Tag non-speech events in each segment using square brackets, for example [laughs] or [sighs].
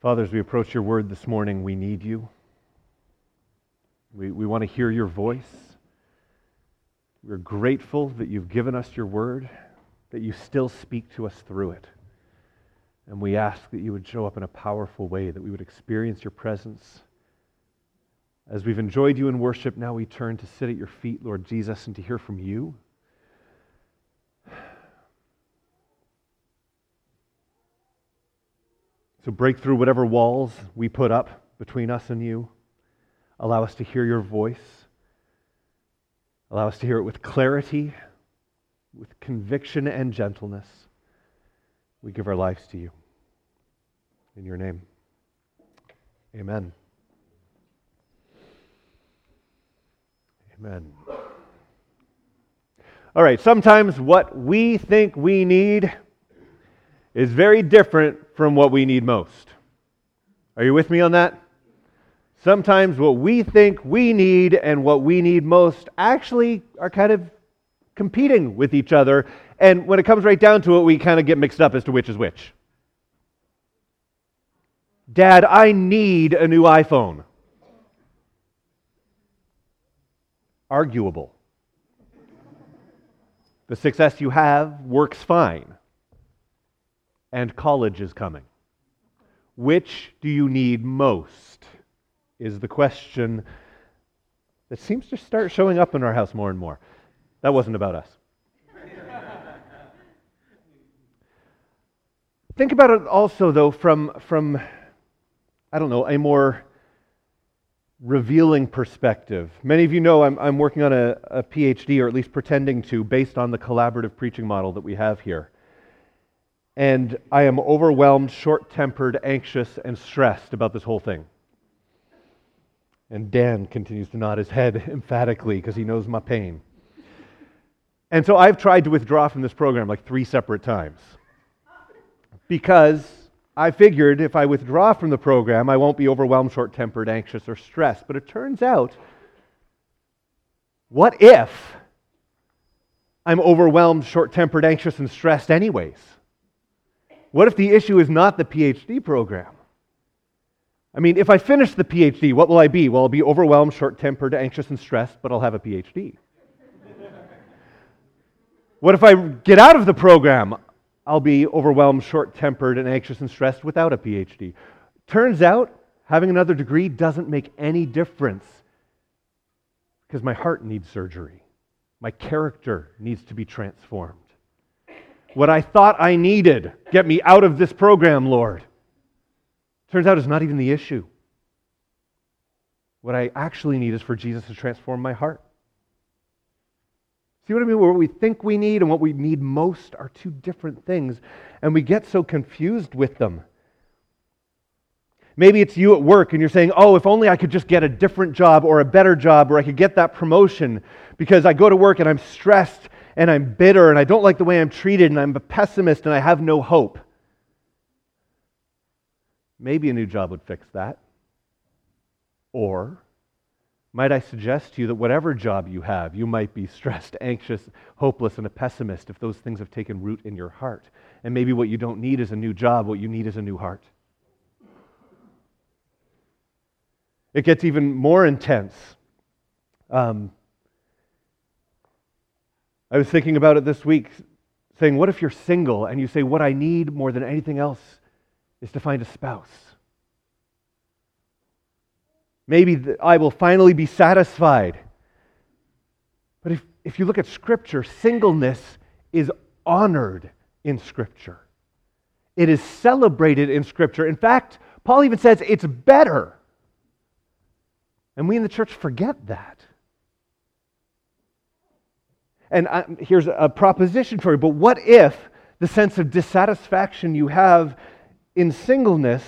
Father, as we approach your word this morning, we need you. We, we want to hear your voice. We're grateful that you've given us your word, that you still speak to us through it. And we ask that you would show up in a powerful way, that we would experience your presence. As we've enjoyed you in worship, now we turn to sit at your feet, Lord Jesus, and to hear from you. So break through whatever walls we put up between us and you. Allow us to hear your voice. Allow us to hear it with clarity, with conviction and gentleness. We give our lives to you. In your name, amen. Amen. All right, sometimes what we think we need is very different from what we need most. Are you with me on that? Sometimes what we think we need and what we need most actually are kind of competing with each other. And when it comes right down to it, we kind of get mixed up as to which is which. Dad, I need a new iPhone. Arguable. The success you have works fine. And college is coming. Which do you need most? Is the question that seems to start showing up in our house more and more. That wasn't about us. Think about it also, though, from, from I don't know, a more revealing perspective. Many of you know I'm, I'm working on a, a PhD, or at least pretending to, based on the collaborative preaching model that we have here. And I am overwhelmed, short tempered, anxious, and stressed about this whole thing. And Dan continues to nod his head [laughs] emphatically because he knows my pain. And so I've tried to withdraw from this program like three separate times because I figured if I withdraw from the program, I won't be overwhelmed, short tempered, anxious, or stressed. But it turns out, what if I'm overwhelmed, short tempered, anxious, and stressed, anyways? What if the issue is not the PhD program? I mean, if I finish the PhD, what will I be? Well, I'll be overwhelmed, short tempered, anxious, and stressed, but I'll have a PhD. what if I get out of the program? I'll be overwhelmed, short tempered, and anxious and stressed without a PhD. Turns out, having another degree doesn't make any difference because my heart needs surgery. My character needs to be transformed. What I thought I needed, get me out of this program, Lord, turns out it's not even the issue. What I actually need is for Jesus to transform my heart. See what I mean? What we think we need and what we need most are two different things, and we get so confused with them. Maybe it's you at work and you're saying, oh, if only I could just get a different job or a better job or I could get that promotion because I go to work and I'm stressed and I'm bitter and I don't like the way I'm treated and I'm a pessimist and I have no hope. Maybe a new job would fix that. Or might I suggest to you that whatever job you have, you might be stressed, [laughs] anxious, hopeless, and a pessimist if those things have taken root in your heart. And maybe what you don't need is a new job, what you need is a new heart. It gets even more intense. Um, I was thinking about it this week, saying, What if you're single and you say, What I need more than anything else is to find a spouse? Maybe I will finally be satisfied. But if, if you look at Scripture, singleness is honored in Scripture. It is celebrated in Scripture. In fact, Paul even says it's better. And we in the church forget that. And I, here's a proposition for you. But what if the sense of dissatisfaction you have in singleness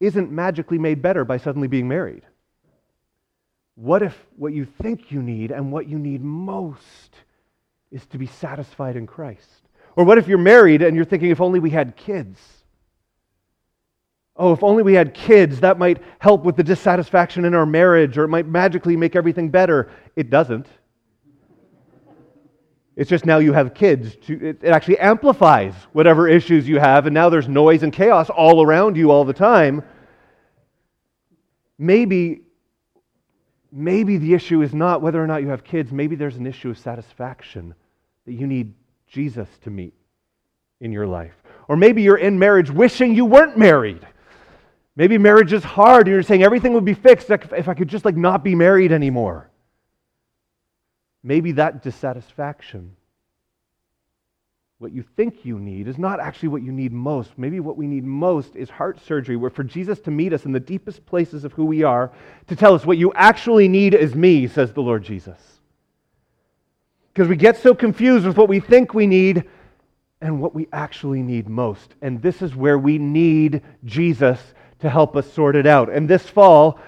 isn't magically made better by suddenly being married? What if what you think you need and what you need most is to be satisfied in Christ? Or what if you're married and you're thinking, if only we had kids? Oh, if only we had kids, that might help with the dissatisfaction in our marriage, or it might magically make everything better. It doesn't. It's just now you have kids. To, it, it actually amplifies whatever issues you have, and now there's noise and chaos all around you all the time. Maybe, maybe the issue is not whether or not you have kids. Maybe there's an issue of satisfaction that you need Jesus to meet in your life. Or maybe you're in marriage wishing you weren't married. Maybe marriage is hard and you're saying everything would be fixed if I could just like not be married anymore. Maybe that dissatisfaction, what you think you need, is not actually what you need most. Maybe what we need most is heart surgery, where for Jesus to meet us in the deepest places of who we are, to tell us what you actually need is me, says the Lord Jesus. Because we get so confused with what we think we need and what we actually need most. And this is where we need Jesus to help us sort it out. And this fall,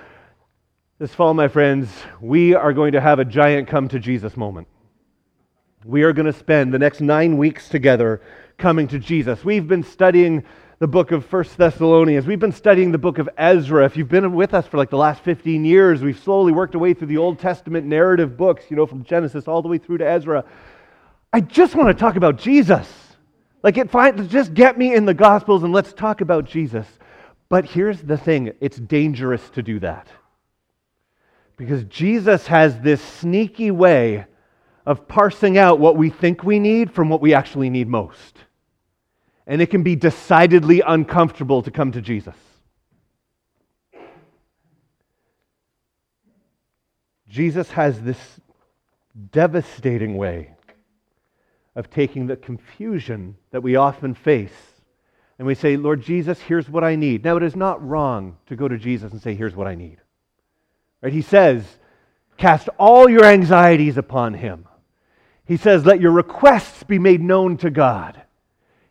this fall, my friends, we are going to have a giant come to Jesus moment. We are going to spend the next nine weeks together coming to Jesus. We've been studying the book of First Thessalonians. We've been studying the book of Ezra. If you've been with us for like the last 15 years, we've slowly worked our way through the Old Testament narrative books, you know, from Genesis all the way through to Ezra. I just want to talk about Jesus. Like, it, fine, just get me in the Gospels and let's talk about Jesus. But here's the thing it's dangerous to do that. Because Jesus has this sneaky way of parsing out what we think we need from what we actually need most. And it can be decidedly uncomfortable to come to Jesus. Jesus has this devastating way of taking the confusion that we often face and we say, Lord Jesus, here's what I need. Now, it is not wrong to go to Jesus and say, here's what I need. Right? He says, cast all your anxieties upon him. He says, Let your requests be made known to God.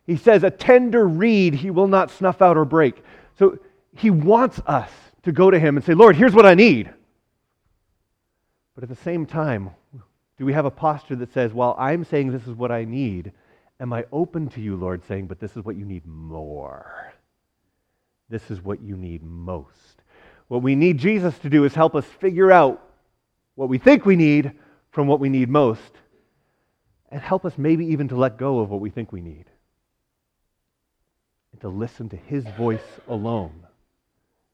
He says, A tender reed he will not snuff out or break. So he wants us to go to him and say, Lord, here's what I need. But at the same time, do we have a posture that says, While I'm saying this is what I need, am I open to you, Lord, saying, But this is what you need more? This is what you need most. What we need Jesus to do is help us figure out what we think we need from what we need most and help us maybe even to let go of what we think we need and to listen to His voice alone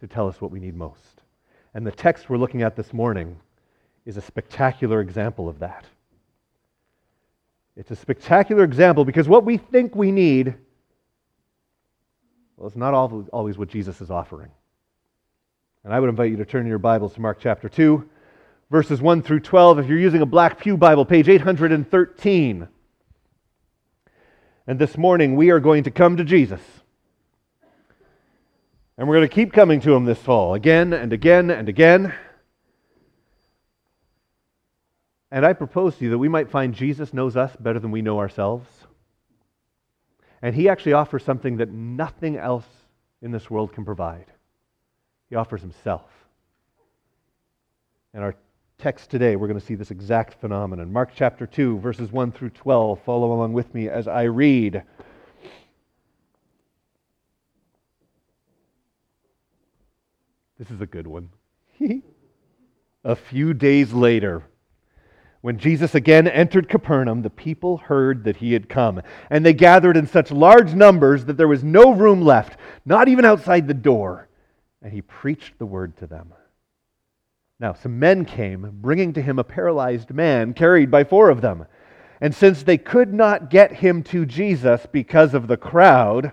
to tell us what we need most. And the text we're looking at this morning is a spectacular example of that. It's a spectacular example because what we think we need, well, it's not always what Jesus is offering. And I would invite you to turn your Bibles to Mark chapter 2 verses 1 through 12. If you're using a Black Pew Bible, page 813. And this morning we are going to come to Jesus. And we're going to keep coming to him this fall, again and again and again. And I propose to you that we might find Jesus knows us better than we know ourselves. And he actually offers something that nothing else in this world can provide. He offers himself. And our text today, we're going to see this exact phenomenon. Mark chapter 2, verses 1 through 12. Follow along with me as I read. This is a good one. [laughs] a few days later, when Jesus again entered Capernaum, the people heard that he had come, and they gathered in such large numbers that there was no room left, not even outside the door. And he preached the word to them. Now, some men came, bringing to him a paralyzed man, carried by four of them. And since they could not get him to Jesus because of the crowd,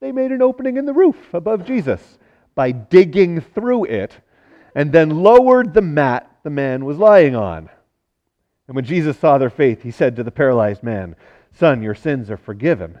they made an opening in the roof above Jesus by digging through it and then lowered the mat the man was lying on. And when Jesus saw their faith, he said to the paralyzed man, Son, your sins are forgiven.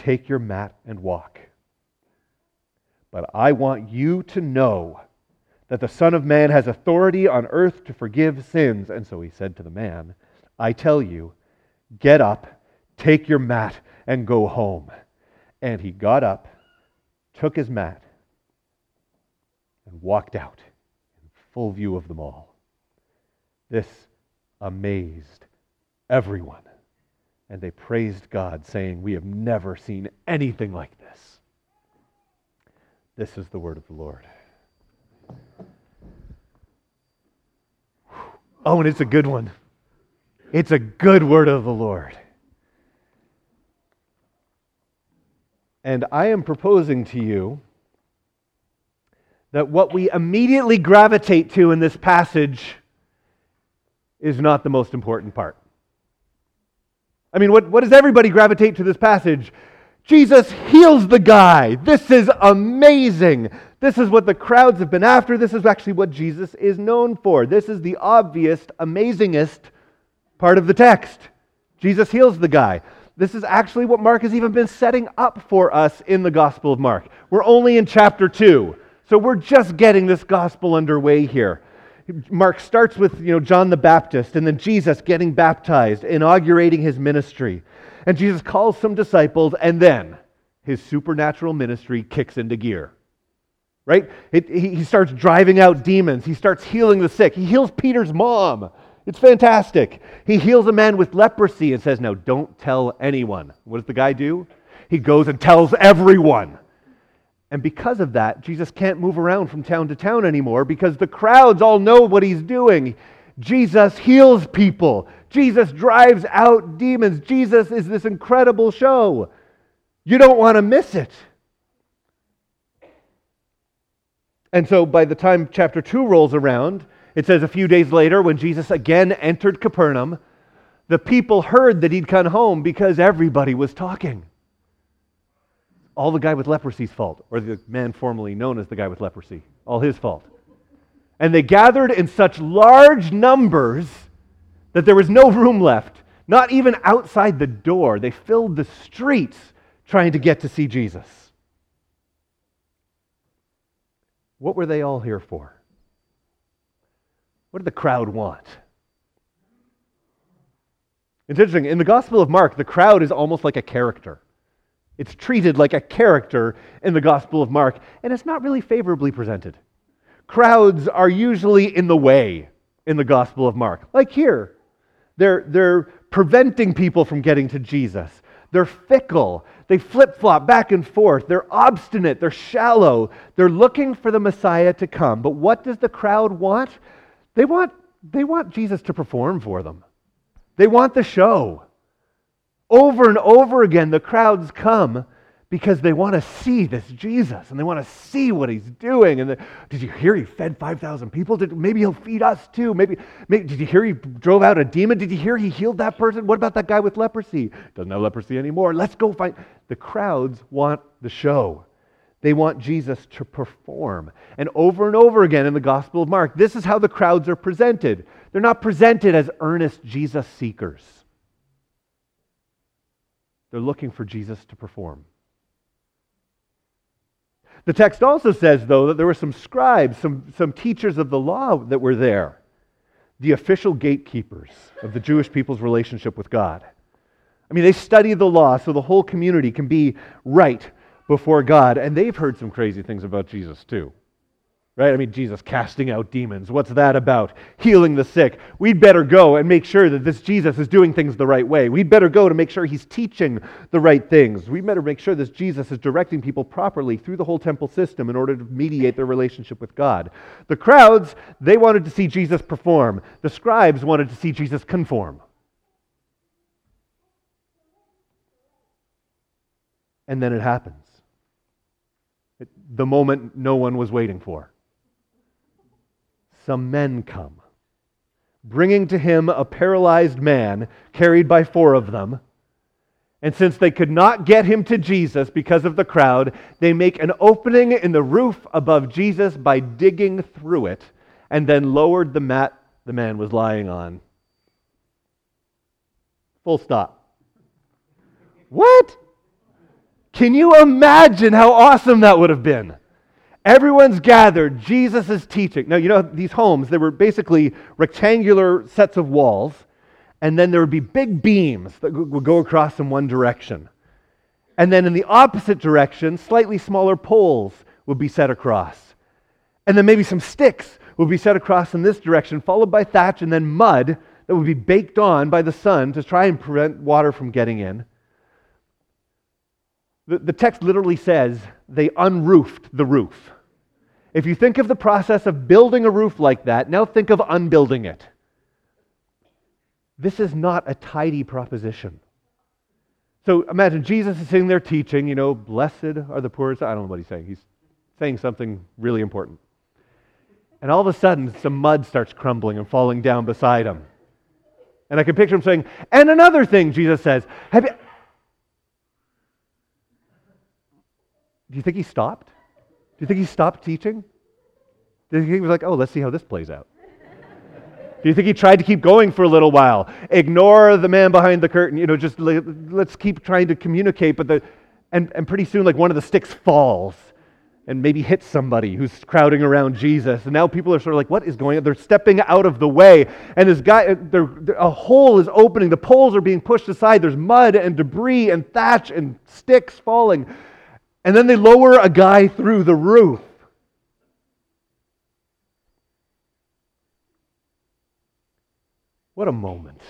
take your mat, and walk? But I want you to know that the Son of Man has authority on earth to forgive sins. And so he said to the man, I tell you, get up, take your mat, and go home. And he got up, took his mat, and walked out in full view of them all. This amazed everyone. And they praised God, saying, We have never seen anything like this. This is the word of the Lord. Oh, and it's a good one. It's a good word of the Lord. And I am proposing to you that what we immediately gravitate to in this passage is not the most important part. I mean, what, what does everybody gravitate to this passage? Jesus heals the guy. This is amazing. This is what the crowds have been after. This is actually what Jesus is known for. This is the obvious, amazingest part of the text. Jesus heals the guy. This is actually what Mark has even been setting up for us in the Gospel of Mark. We're only in chapter 2, so we're just getting this gospel underway here. Mark starts with you know, John the Baptist and then Jesus getting baptized, inaugurating his ministry. And Jesus calls some disciples, and then his supernatural ministry kicks into gear right? It, he starts driving out demons. He starts healing the sick. He heals Peter's mom. It's fantastic. He heals a man with leprosy and says, Now don't tell anyone. What does the guy do? He goes and tells everyone. And because of that, Jesus can't move around from town to town anymore because the crowds all know what he's doing. Jesus heals people. Jesus drives out demons. Jesus is this incredible show. You don't want to miss it. And so by the time chapter 2 rolls around, it says a few days later, when Jesus again entered Capernaum, the people heard that he'd come home because everybody was talking. All the guy with leprosy's fault, or the man formerly known as the guy with leprosy, all his fault. And they gathered in such large numbers that there was no room left, not even outside the door. They filled the streets trying to get to see Jesus. What were they all here for? What did the crowd want? It's interesting. In the Gospel of Mark, the crowd is almost like a character. It's treated like a character in the Gospel of Mark, and it's not really favorably presented. Crowds are usually in the way in the Gospel of Mark. Like here, they're, they're preventing people from getting to Jesus. They're fickle. They flip flop back and forth. They're obstinate. They're shallow. They're looking for the Messiah to come. But what does the crowd want? They want, they want Jesus to perform for them, they want the show. Over and over again, the crowds come because they want to see this Jesus and they want to see what he's doing. And the, did you hear he fed 5,000 people? Did, maybe he'll feed us too. Maybe, maybe, did you hear he drove out a demon? Did you hear he healed that person? What about that guy with leprosy? Doesn't have leprosy anymore. Let's go find. The crowds want the show. They want Jesus to perform. And over and over again in the Gospel of Mark, this is how the crowds are presented. They're not presented as earnest Jesus seekers. They're looking for Jesus to perform. The text also says, though, that there were some scribes, some, some teachers of the law that were there, the official gatekeepers of the Jewish people's relationship with God. I mean, they study the law so the whole community can be right before God, and they've heard some crazy things about Jesus, too. Right? I mean, Jesus casting out demons. What's that about? Healing the sick. We'd better go and make sure that this Jesus is doing things the right way. We'd better go to make sure he's teaching the right things. We'd better make sure this Jesus is directing people properly through the whole temple system in order to mediate their relationship with God. The crowds, they wanted to see Jesus perform. The scribes wanted to see Jesus conform. And then it happens. The moment no one was waiting for some men come, bringing to him a paralyzed man carried by four of them. And since they could not get him to Jesus because of the crowd, they make an opening in the roof above Jesus by digging through it and then lowered the mat the man was lying on. Full stop. What? Can you imagine how awesome that would have been? Everyone's gathered. Jesus is teaching. Now, you know, these homes, they were basically rectangular sets of walls, and then there would be big beams that would go across in one direction. And then in the opposite direction, slightly smaller poles would be set across. And then maybe some sticks would be set across in this direction, followed by thatch and then mud that would be baked on by the sun to try and prevent water from getting in. The, the text literally says they unroofed the roof. If you think of the process of building a roof like that, now think of unbuilding it. This is not a tidy proposition. So imagine Jesus is sitting there teaching, you know, blessed are the poor. I don't know what he's saying. He's saying something really important. And all of a sudden, some mud starts crumbling and falling down beside him. And I can picture him saying, and another thing, Jesus says, have you, Do you think he stopped? Do you think he stopped teaching? Do you think he was like, oh, let's see how this plays out? Do you think he tried to keep going for a little while? Ignore the man behind the curtain, you know, just let's keep trying to communicate. But the, and, and pretty soon, like one of the sticks falls and maybe hits somebody who's crowding around Jesus. And now people are sort of like, what is going on? They're stepping out of the way. And this guy, uh, they're, they're, a hole is opening. The poles are being pushed aside. There's mud and debris and thatch and sticks falling. And then they lower a guy through the roof. What a moment.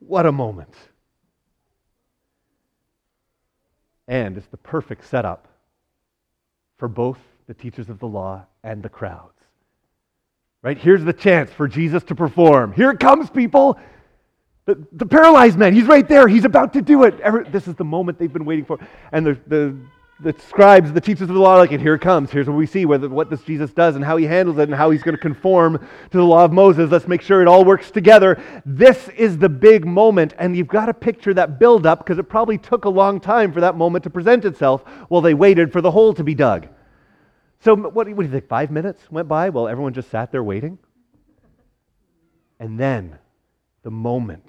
What a moment. And it's the perfect setup for both the teachers of the law and the crowds. Right? Here's the chance for Jesus to perform. Here it comes, people. The, the paralyzed man, he's right there. He's about to do it. Every, this is the moment they've been waiting for. And the, the, the scribes, the teachers of the law, like, and here it comes. Here's what we see whether, what this Jesus does and how he handles it and how he's going to conform to the law of Moses. Let's make sure it all works together. This is the big moment. And you've got to picture that build up because it probably took a long time for that moment to present itself while they waited for the hole to be dug. So, what, what do you think? Five minutes went by while everyone just sat there waiting? And then the moment,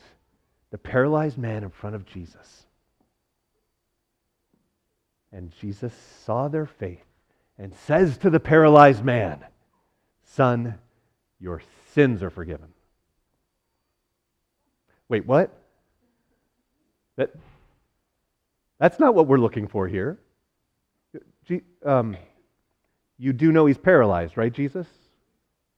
the paralyzed man in front of Jesus. And Jesus saw their faith and says to the paralyzed man, Son, your sins are forgiven. Wait, what? That, that's not what we're looking for here. Um, you do know he's paralyzed, right, Jesus?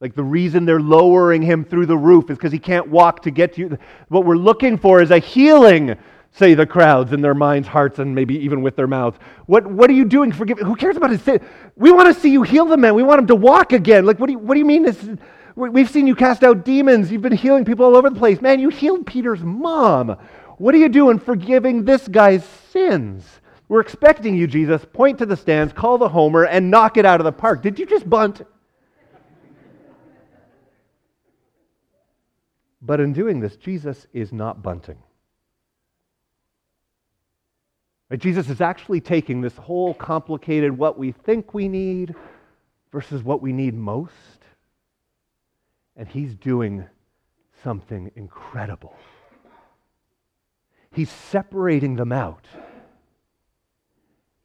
Like the reason they're lowering him through the roof is because he can't walk to get to you. What we're looking for is a healing, say the crowds in their minds, hearts, and maybe even with their mouths. What, what are you doing? Forgive. Who cares about his sin? We want to see you heal the man. We want him to walk again. Like, what do you, what do you mean? This, we've seen you cast out demons. You've been healing people all over the place. Man, you healed Peter's mom. What are you doing forgiving this guy's sins? We're expecting you, Jesus. Point to the stands, call the homer, and knock it out of the park. Did you just bunt? But in doing this, Jesus is not bunting. Jesus is actually taking this whole complicated what we think we need versus what we need most, and he's doing something incredible. He's separating them out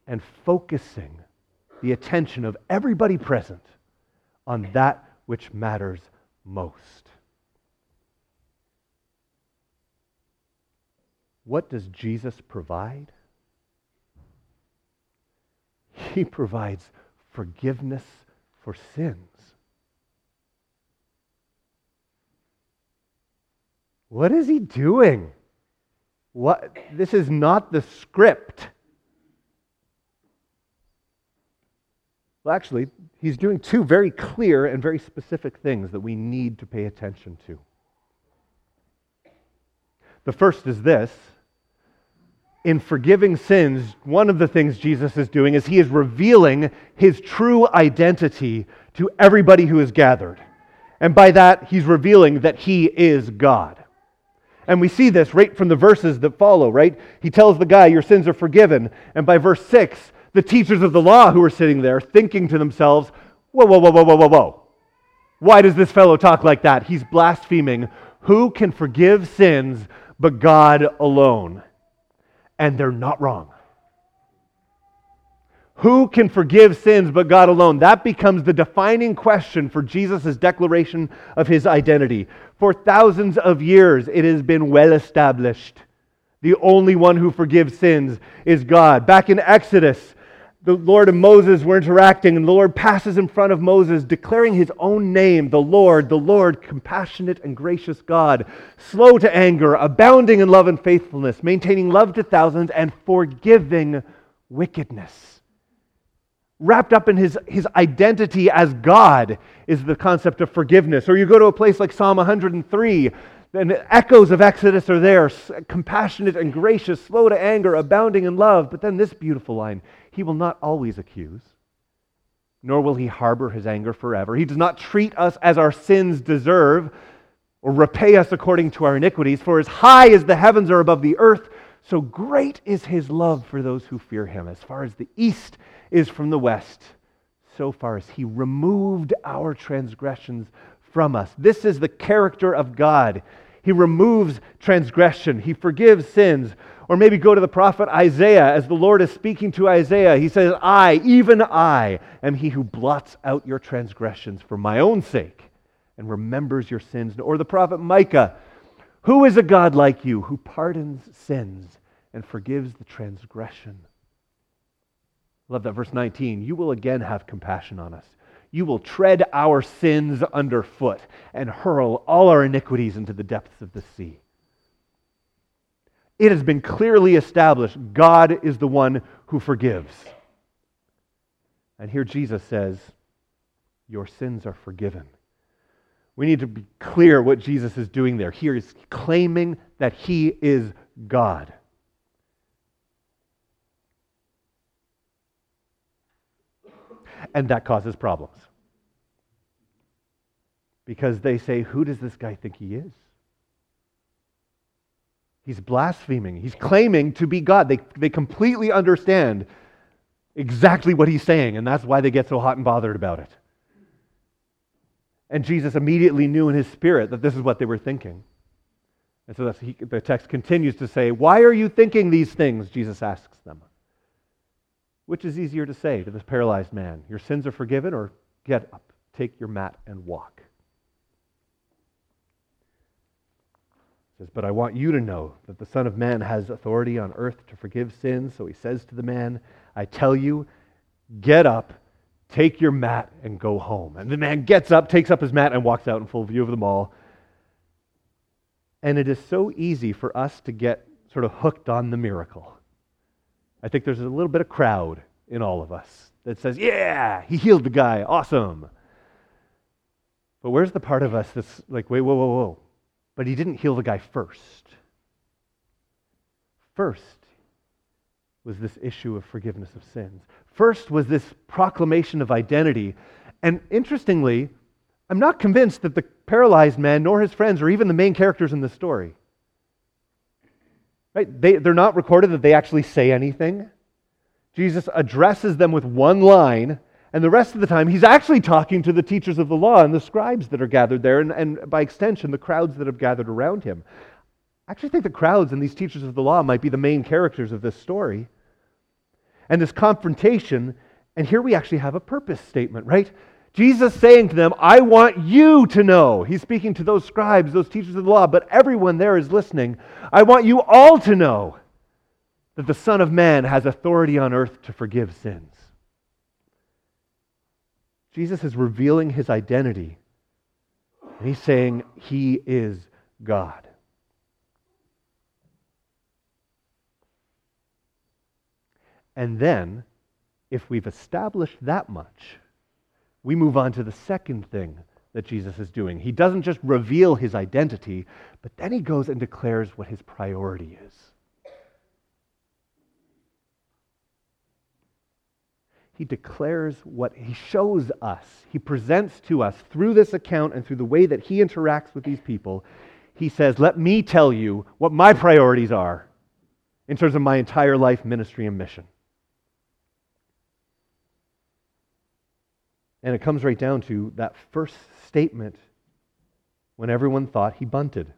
and focusing the attention of everybody present on that which matters most. What does Jesus provide? He provides forgiveness for sins. What is he doing? What, this is not the script. Well, actually, he's doing two very clear and very specific things that we need to pay attention to. The first is this in forgiving sins, one of the things Jesus is doing is he is revealing his true identity to everybody who is gathered. And by that, he's revealing that he is God. And we see this right from the verses that follow, right? He tells the guy, Your sins are forgiven. And by verse 6, the teachers of the law who are sitting there thinking to themselves, Whoa, whoa, whoa, whoa, whoa, whoa, whoa. Why does this fellow talk like that? He's blaspheming. Who can forgive sins but God alone? and they're not wrong. Who can forgive sins but God alone? That becomes the defining question for Jesus' declaration of his identity. For thousands of years, it has been well established. The only one who forgives sins is God. Back in Exodus, the Lord and Moses were interacting, and the Lord passes in front of Moses, declaring his own name, the Lord, the Lord, compassionate and gracious God, slow to anger, abounding in love and faithfulness, maintaining love to thousands, and forgiving wickedness. Wrapped up in his, his identity as God is the concept of forgiveness. Or you go to a place like Psalm 103, and echoes of Exodus are there compassionate and gracious, slow to anger, abounding in love. But then this beautiful line He will not always accuse, nor will He harbor His anger forever. He does not treat us as our sins deserve or repay us according to our iniquities. For as high as the heavens are above the earth, so great is His love for those who fear Him. As far as the east is from the west, so far as He removed our transgressions from us. This is the character of God. He removes transgression, He forgives sins. Or maybe go to the prophet Isaiah as the Lord is speaking to Isaiah. He says, I, even I, am he who blots out your transgressions for my own sake and remembers your sins. Or the prophet Micah, who is a God like you who pardons sins and forgives the transgression? Love that verse 19. You will again have compassion on us you will tread our sins underfoot and hurl all our iniquities into the depths of the sea. It has been clearly established God is the one who forgives. And here Jesus says, Your sins are forgiven. We need to be clear what Jesus is doing there. Here he's claiming that he is God. And that causes problems. Because they say, Who does this guy think he is? He's blaspheming. He's claiming to be God. They, they completely understand exactly what he's saying, and that's why they get so hot and bothered about it. And Jesus immediately knew in his spirit that this is what they were thinking. And so he, the text continues to say, Why are you thinking these things? Jesus asks them. Which is easier to say to this paralyzed man? Your sins are forgiven, or get up, take your mat, and walk? He says, But I want you to know that the Son of Man has authority on earth to forgive sins. So he says to the man, I tell you, get up, take your mat, and go home. And the man gets up, takes up his mat, and walks out in full view of them all. And it is so easy for us to get sort of hooked on the miracle. I think there's a little bit of crowd in all of us that says, Yeah, he healed the guy. Awesome. But where's the part of us that's like, Wait, whoa, whoa, whoa. But he didn't heal the guy first. First was this issue of forgiveness of sins. First was this proclamation of identity. And interestingly, I'm not convinced that the paralyzed man nor his friends are even the main characters in the story. Right? They, they're not recorded that they actually say anything. Jesus addresses them with one line, and the rest of the time he's actually talking to the teachers of the law and the scribes that are gathered there, and, and by extension, the crowds that have gathered around him. I actually think the crowds and these teachers of the law might be the main characters of this story. And this confrontation, and here we actually have a purpose statement, right? Jesus saying to them, I want you to know. He's speaking to those scribes, those teachers of the law, but everyone there is listening. I want you all to know that the Son of Man has authority on earth to forgive sins. Jesus is revealing his identity, and he's saying he is God. And then, if we've established that much, we move on to the second thing that Jesus is doing. He doesn't just reveal his identity, but then he goes and declares what his priority is. He declares what he shows us. He presents to us through this account and through the way that he interacts with these people. He says, Let me tell you what my priorities are in terms of my entire life, ministry, and mission. And it comes right down to that first statement when everyone thought he bunted.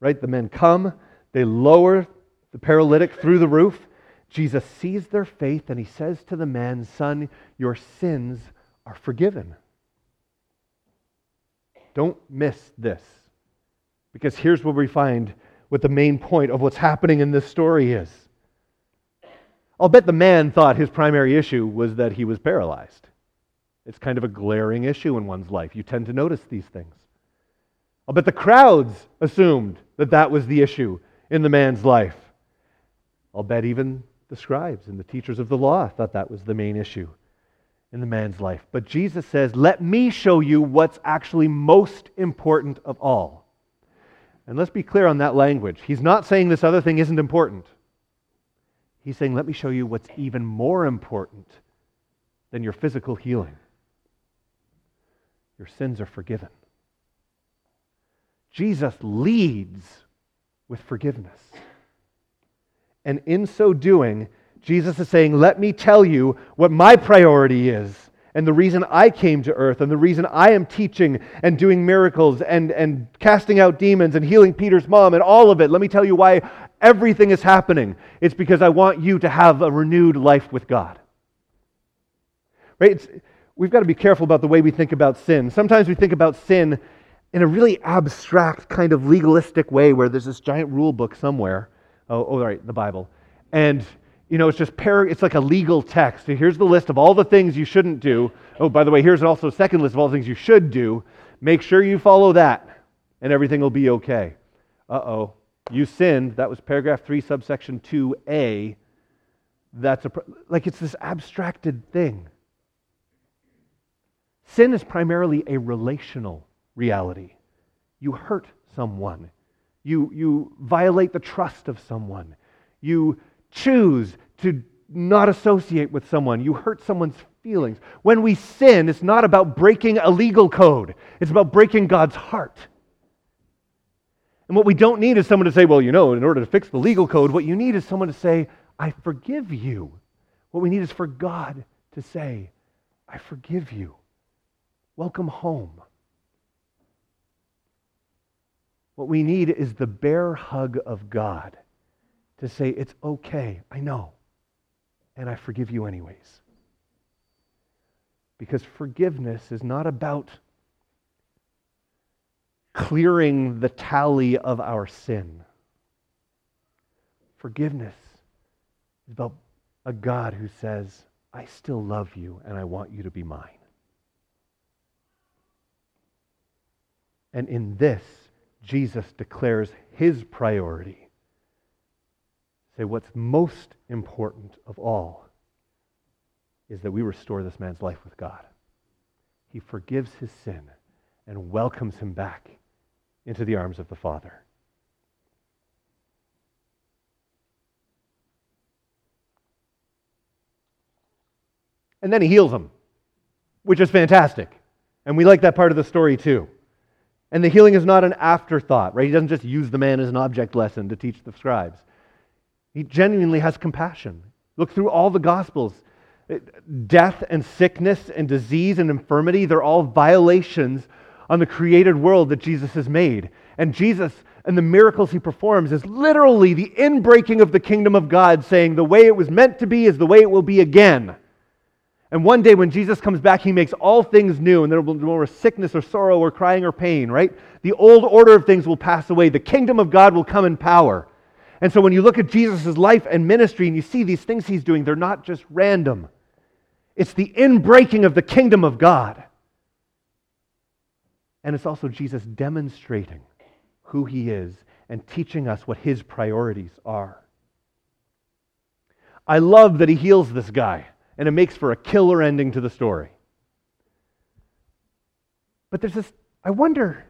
Right? The men come, they lower the paralytic through the roof. Jesus sees their faith and he says to the man, Son, your sins are forgiven. Don't miss this. Because here's where we find what the main point of what's happening in this story is. I'll bet the man thought his primary issue was that he was paralyzed. It's kind of a glaring issue in one's life. You tend to notice these things. Uh, I'll bet the crowds assumed that that was the issue in the man's life. I'll bet even the scribes and the teachers of the law thought that was the main issue in the man's life. But Jesus says, Let me show you what's actually most important of all. And let's be clear on that language. He's not saying this other thing isn't important. He's saying, Let me show you what's even more important than your physical healing. Your sins are forgiven. Jesus leads with forgiveness. And in so doing, Jesus is saying, Let me tell you what my priority is, and the reason I came to earth, and the reason I am teaching and doing miracles and, and casting out demons and healing Peter's mom and all of it. Let me tell you why everything is happening. It's because I want you to have a renewed life with God. Right? It's, we've got to be careful about the way we think about sin. Sometimes we think about sin in a really abstract, kind of legalistic way where there's this giant rule book somewhere. Oh, oh right, the Bible. And, you know, it's just, par- it's like a legal text. Here's the list of all the things you shouldn't do. Oh, by the way, here's also a second list of all the things you should do. Make sure you follow that, and everything will be okay. Uh oh. You sinned. That was paragraph 3, subsection 2a. That's a, like it's this abstracted thing. Sin is primarily a relational reality. You hurt someone. You, you violate the trust of someone. You choose to not associate with someone. You hurt someone's feelings. When we sin, it's not about breaking a legal code, it's about breaking God's heart. And what we don't need is someone to say, well, you know, in order to fix the legal code, what you need is someone to say, I forgive you. What we need is for God to say, I forgive you. Welcome home. What we need is the bear hug of God to say, It's okay, I know, and I forgive you anyways. Because forgiveness is not about clearing the tally of our sin. Forgiveness is about a God who says, I still love you and I want you to be mine. And in this, Jesus declares his priority. Say, what's most important of all is that we restore this man's life with God. He forgives his sin and welcomes him back into the arms of the Father. And then he heals him, which is fantastic. And we like that part of the story too. And the healing is not an afterthought, right? He doesn't just use the man as an object lesson to teach the scribes. He genuinely has compassion. Look through all the Gospels. Death and sickness and disease and infirmity, they're all violations on the created world that Jesus has made. And Jesus and the miracles he performs is literally the inbreaking of the kingdom of God, saying the way it was meant to be is the way it will be again. And one day when Jesus comes back, he makes all things new, and there will be no more sickness or sorrow or crying or pain, right? The old order of things will pass away. The kingdom of God will come in power. And so when you look at Jesus' life and ministry and you see these things he's doing, they're not just random. It's the inbreaking of the kingdom of God. And it's also Jesus demonstrating who he is and teaching us what his priorities are. I love that he heals this guy and it makes for a killer ending to the story. But there's this, I wonder,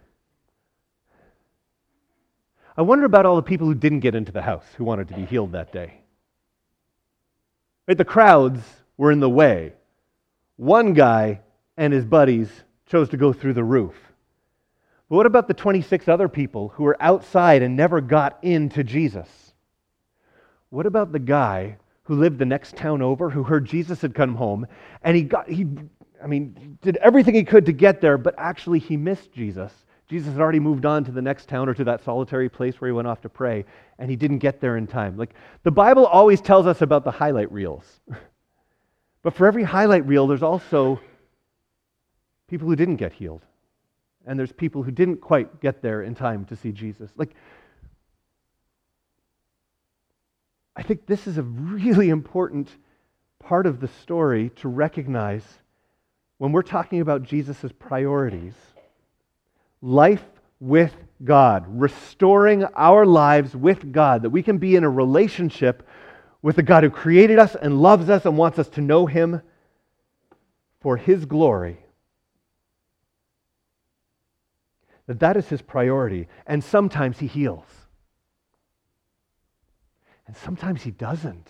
I wonder about all the people who didn't get into the house who wanted to be healed that day. Right, the crowds were in the way. One guy and his buddies chose to go through the roof. But what about the 26 other people who were outside and never got into Jesus? What about the guy who lived the next town over, who heard Jesus had come home, and he got, he, I mean, did everything he could to get there, but actually he missed Jesus. Jesus had already moved on to the next town or to that solitary place where he went off to pray, and he didn't get there in time. Like the Bible always tells us about the highlight reels. [laughs] but for every highlight reel, there's also people who didn't get healed. And there's people who didn't quite get there in time to see Jesus. Like I think this is a really important part of the story to recognize when we're talking about Jesus' priorities. Life with God, restoring our lives with God, that we can be in a relationship with the God who created us and loves us and wants us to know Him for His glory. That that is His priority. And sometimes He heals. And sometimes He doesn't.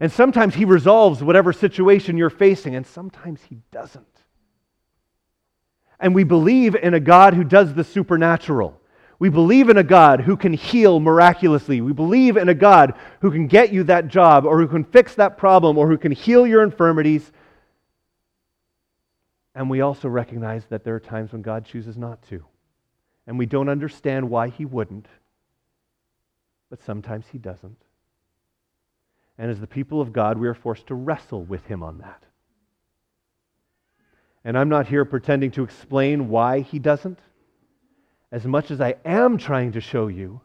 And sometimes He resolves whatever situation you're facing, and sometimes He doesn't. And we believe in a God who does the supernatural. We believe in a God who can heal miraculously. We believe in a God who can get you that job, or who can fix that problem, or who can heal your infirmities. And we also recognize that there are times when God chooses not to. And we don't understand why He wouldn't but sometimes he doesn't. And as the people of God, we are forced to wrestle with him on that. And I'm not here pretending to explain why he doesn't, as much as I am trying to show you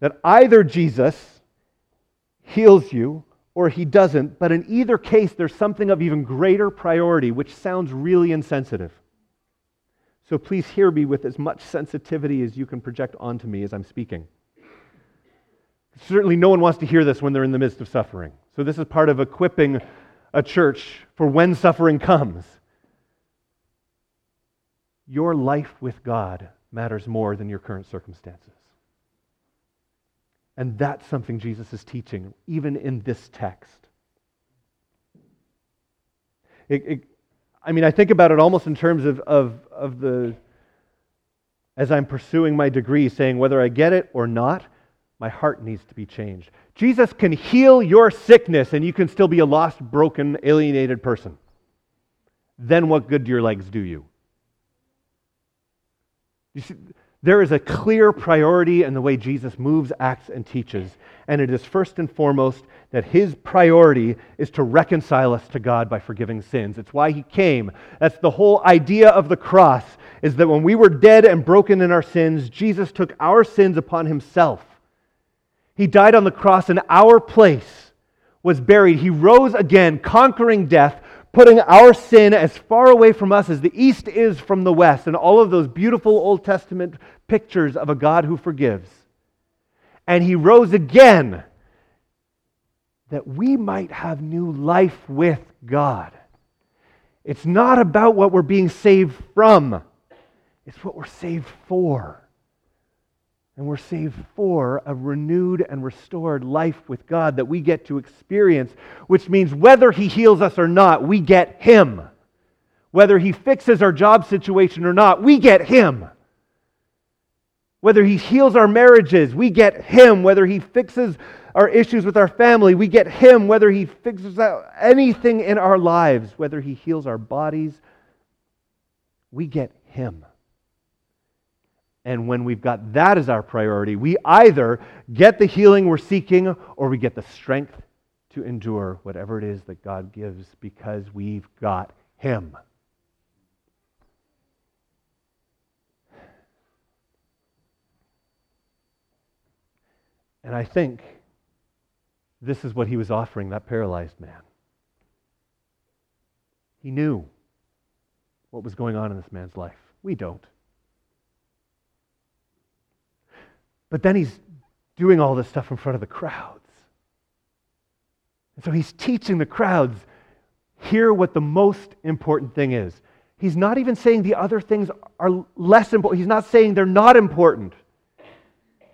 that either Jesus heals you or he doesn't, but in either case, there's something of even greater priority, which sounds really insensitive. So please hear me with as much sensitivity as you can project onto me as I'm speaking. Certainly, no one wants to hear this when they're in the midst of suffering. So, this is part of equipping a church for when suffering comes. Your life with God matters more than your current circumstances. And that's something Jesus is teaching, even in this text. It, it, I mean, I think about it almost in terms of, of, of the, as I'm pursuing my degree, saying whether I get it or not, my heart needs to be changed. Jesus can heal your sickness and you can still be a lost, broken, alienated person. Then what good do your legs do you? You see, there is a clear priority in the way Jesus moves, acts, and teaches. And it is first and foremost that his priority is to reconcile us to God by forgiving sins. It's why he came. That's the whole idea of the cross, is that when we were dead and broken in our sins, Jesus took our sins upon himself he died on the cross in our place, was buried. He rose again, conquering death, putting our sin as far away from us as the east is from the west, and all of those beautiful Old Testament pictures of a God who forgives. And he rose again that we might have new life with God. It's not about what we're being saved from, it's what we're saved for. And we're saved for a renewed and restored life with God that we get to experience, which means whether He heals us or not, we get Him. Whether He fixes our job situation or not, we get Him. Whether He heals our marriages, we get Him. Whether He fixes our issues with our family, we get Him. Whether He fixes anything in our lives, whether He heals our bodies, we get Him. And when we've got that as our priority, we either get the healing we're seeking or we get the strength to endure whatever it is that God gives because we've got Him. And I think this is what he was offering that paralyzed man. He knew what was going on in this man's life. We don't. But then he's doing all this stuff in front of the crowds. And so he's teaching the crowds hear what the most important thing is. He's not even saying the other things are less important. He's not saying they're not important.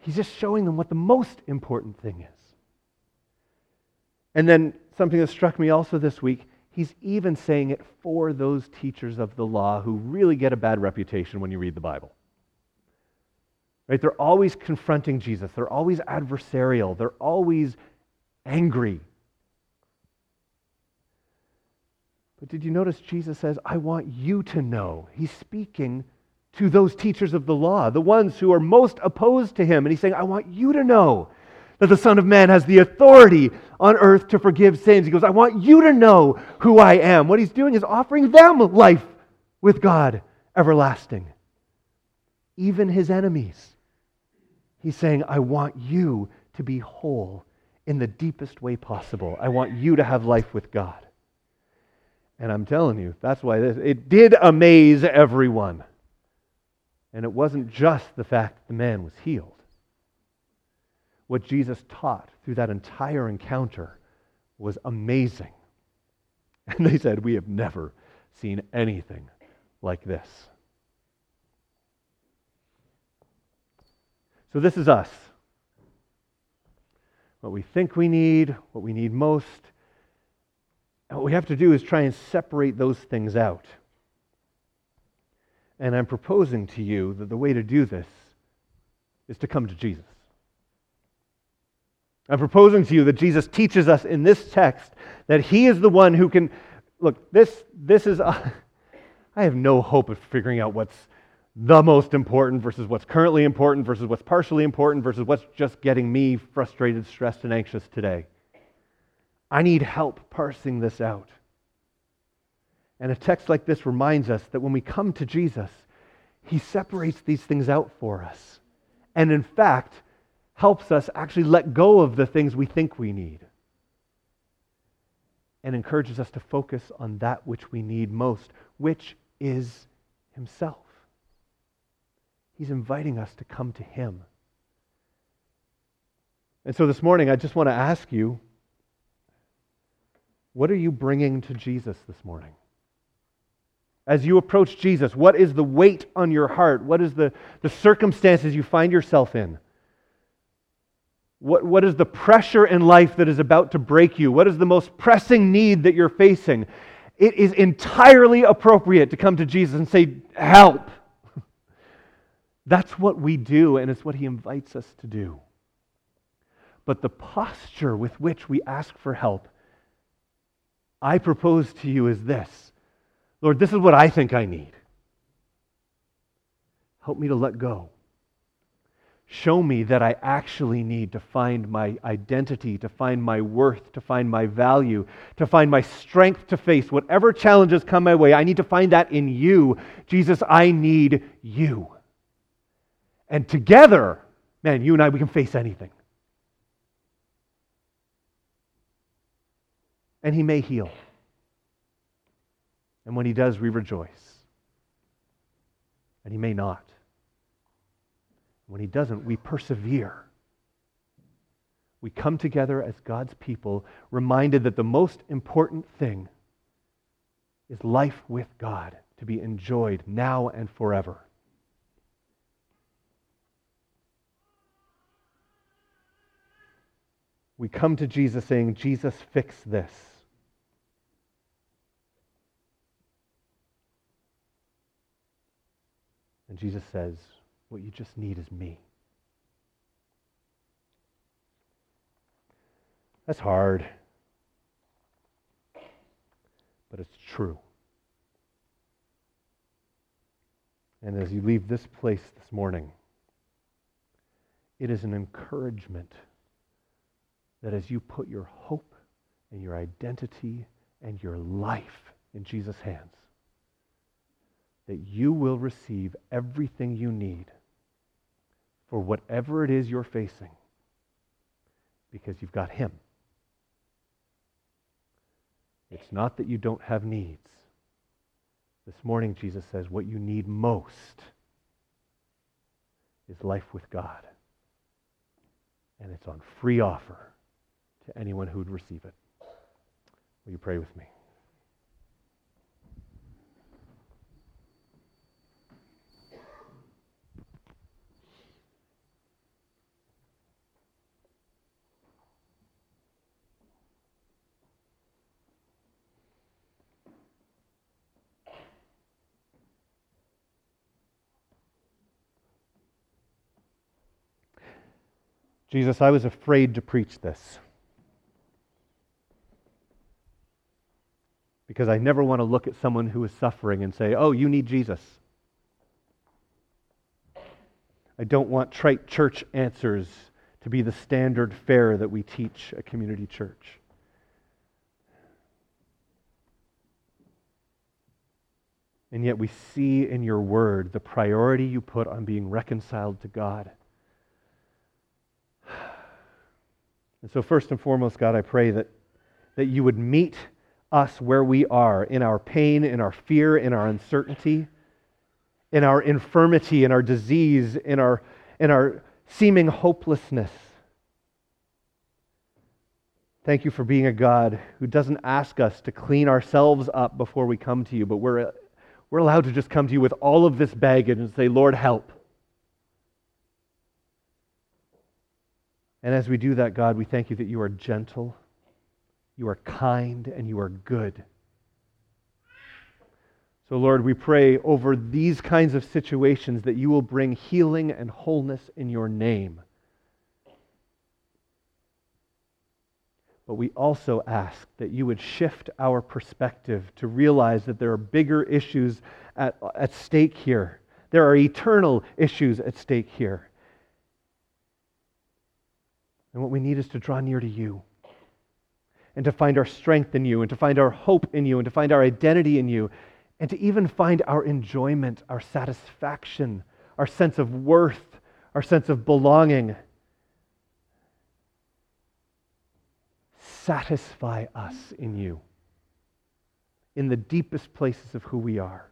He's just showing them what the most important thing is. And then something that struck me also this week, he's even saying it for those teachers of the law who really get a bad reputation when you read the Bible. Right? They're always confronting Jesus. They're always adversarial. They're always angry. But did you notice Jesus says, I want you to know? He's speaking to those teachers of the law, the ones who are most opposed to him. And he's saying, I want you to know that the Son of Man has the authority on earth to forgive sins. He goes, I want you to know who I am. What he's doing is offering them life with God everlasting, even his enemies. He's saying, I want you to be whole in the deepest way possible. I want you to have life with God. And I'm telling you, that's why this, it did amaze everyone. And it wasn't just the fact that the man was healed. What Jesus taught through that entire encounter was amazing. [laughs] And they said, We have never seen anything like this. So, this is us. What we think we need, what we need most. And what we have to do is try and separate those things out. And I'm proposing to you that the way to do this is to come to Jesus. I'm proposing to you that Jesus teaches us in this text that he is the one who can look this this is [laughs] I have no hope of figuring out what's the most important versus what's currently important versus what's partially important versus what's just getting me frustrated, stressed and anxious today. I need help parsing this out. And a text like this reminds us that when we come to Jesus, he separates these things out for us. And in fact, helps us actually let go of the things we think we need and encourages us to focus on that which we need most, which is Himself. He's inviting us to come to Him. And so this morning, I just want to ask you what are you bringing to Jesus this morning? As you approach Jesus, what is the weight on your heart? What is the, the circumstances you find yourself in? What, what is the pressure in life that is about to break you? What is the most pressing need that you're facing? It is entirely appropriate to come to Jesus and say, Help. That's what we do, and it's what he invites us to do. But the posture with which we ask for help, I propose to you is this Lord, this is what I think I need. Help me to let go. Show me that I actually need to find my identity, to find my worth, to find my value, to find my strength to face whatever challenges come my way. I need to find that in you. Jesus, I need you. And together, man, you and I, we can face anything. And He may heal. And when He does, we rejoice. And He may not. When he doesn't, we persevere. We come together as God's people, reminded that the most important thing is life with God to be enjoyed now and forever. We come to Jesus saying, Jesus, fix this. And Jesus says, what you just need is me. That's hard, but it's true. And as you leave this place this morning, it is an encouragement that as you put your hope and your identity and your life in Jesus' hands, that you will receive everything you need for whatever it is you're facing because you've got Him. It's not that you don't have needs. This morning, Jesus says what you need most is life with God. And it's on free offer to anyone who would receive it. Will you pray with me? Jesus, I was afraid to preach this because I never want to look at someone who is suffering and say, oh, you need Jesus. I don't want trite church answers to be the standard fare that we teach a community church. And yet we see in your word the priority you put on being reconciled to God. [sighs] And so, first and foremost, God, I pray that, that you would meet us where we are in our pain, in our fear, in our uncertainty, in our infirmity, in our disease, in our, in our seeming hopelessness. Thank you for being a God who doesn't ask us to clean ourselves up before we come to you, but we're, we're allowed to just come to you with all of this baggage and say, Lord, help. And as we do that, God, we thank you that you are gentle, you are kind, and you are good. So, Lord, we pray over these kinds of situations that you will bring healing and wholeness in your name. But we also ask that you would shift our perspective to realize that there are bigger issues at, at stake here. There are eternal issues at stake here. And what we need is to draw near to you and to find our strength in you and to find our hope in you and to find our identity in you and to even find our enjoyment, our satisfaction, our sense of worth, our sense of belonging. Satisfy us in you, in the deepest places of who we are.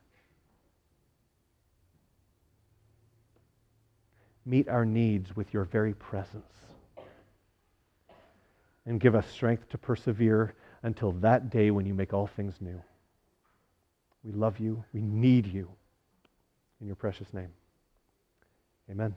Meet our needs with your very presence and give us strength to persevere until that day when you make all things new. We love you. We need you. In your precious name. Amen.